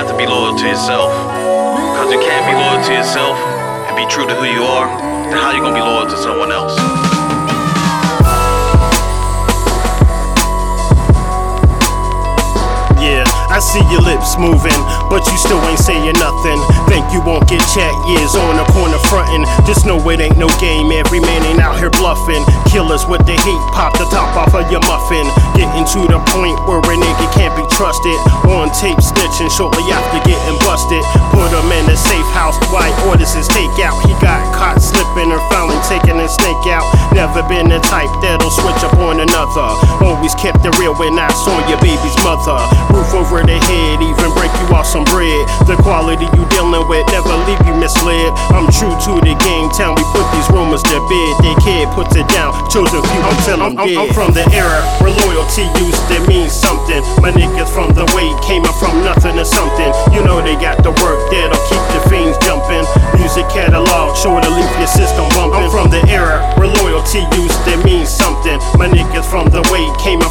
have to be loyal to yourself. Because you can't be loyal to yourself and be true to who you are, then how you gonna be loyal to someone else? I see your lips moving, but you still ain't saying nothing. Think you won't get chat years on the corner frontin'. Just know it ain't no game, every man ain't out here bluffing. Killers with the heat, pop the top off of your muffin. Getting to the point where a nigga can't be trusted. On tape snitching shortly after getting busted. Put him in a safe house, white orders his takeout. He got caught slipping and finally taking a snake out. Never been the type that'll switch up on another. Always kept it real when I saw your baby's mother. Roof over the head, even break you off some bread. The quality you dealing with never leave you misled. I'm true to the game, town we put these rumors to bed. They kid puts it down, chosen few until I'm, dead. I'm from the era where loyalty used to mean something. My niggas from the way came up from nothing to something. You know they got the work that'll keep the fiends jumping. Music catalog, sure to leave your system bumping. I'm from the era where loyalty used to mean something. My niggas from the way came up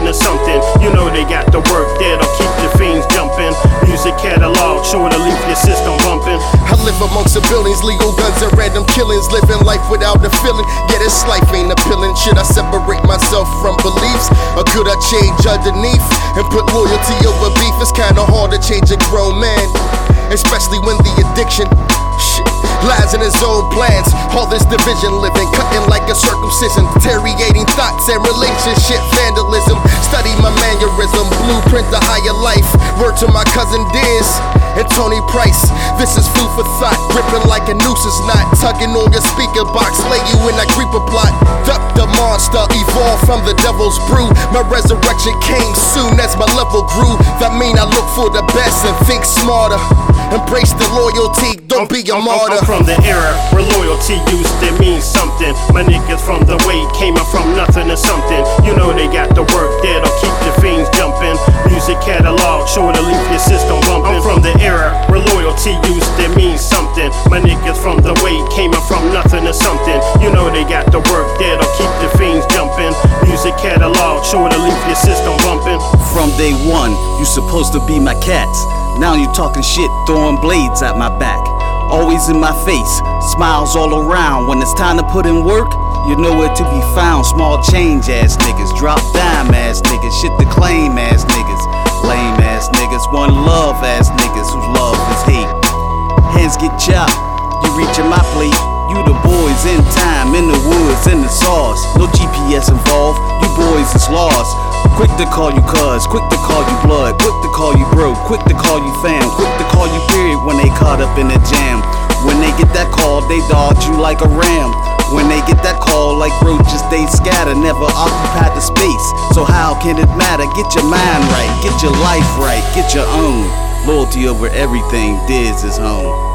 to something. You know they got the work that'll keep the fiends jumping. Music catalog, sure to leave your system bumping. I live amongst buildings, legal guns and random killings. Living life without the feeling. Yeah, this life ain't appealing. Should I separate myself from beliefs? Or could I change underneath and put loyalty over beef? It's kinda hard to change a grown man, especially when the addiction. Lies in his own plans. All this division living, cutting like a circumcision. Deteriorating thoughts and relationship vandalism. Study my mannerism, blueprint the higher life. Word to my cousin Diz and Tony Price. This is food for thought, gripping like a noose is not. Tugging on your speaker box, lay you in a creeper plot. Duck the monster, evolve from the devil's brew. My resurrection came soon as my level grew. That mean I look for the best and think smarter. Embrace the loyalty, don't be a I'm, I'm- martyr. I'm from the era where loyalty used to mean something. My niggas from the way came up from nothing to something. You know they got the work that'll keep the fiends jumping. Music catalog, sure to leave the way came up from nothing to something. You know they got the work that'll keep the fiends jumping. Music catalog, sure to leave your system bumping. From day one, you supposed to be my cats. Now you talking shit, throwing blades at my back. Always in my face, smiles all around. When it's time to put in work, you know where to be found. Small change ass niggas, drop dime ass niggas, shit to claim ass niggas. Lame ass niggas, one love ass niggas whose love is hate. Hands get chopped, you reaching my plate. You the boys in time, in the woods, in the sauce. No GPS involved, you boys is lost. Quick to call you cuz, quick to call you blood, quick to call you bro, quick to call you fam, quick to call you period when they caught up in a jam. When they get that call, they dodge you like a ram. When they get that call, like roaches, they scatter, never occupy the space. So how can it matter? Get your mind right, get your life right, get your own. Loyalty over everything, Diz is home.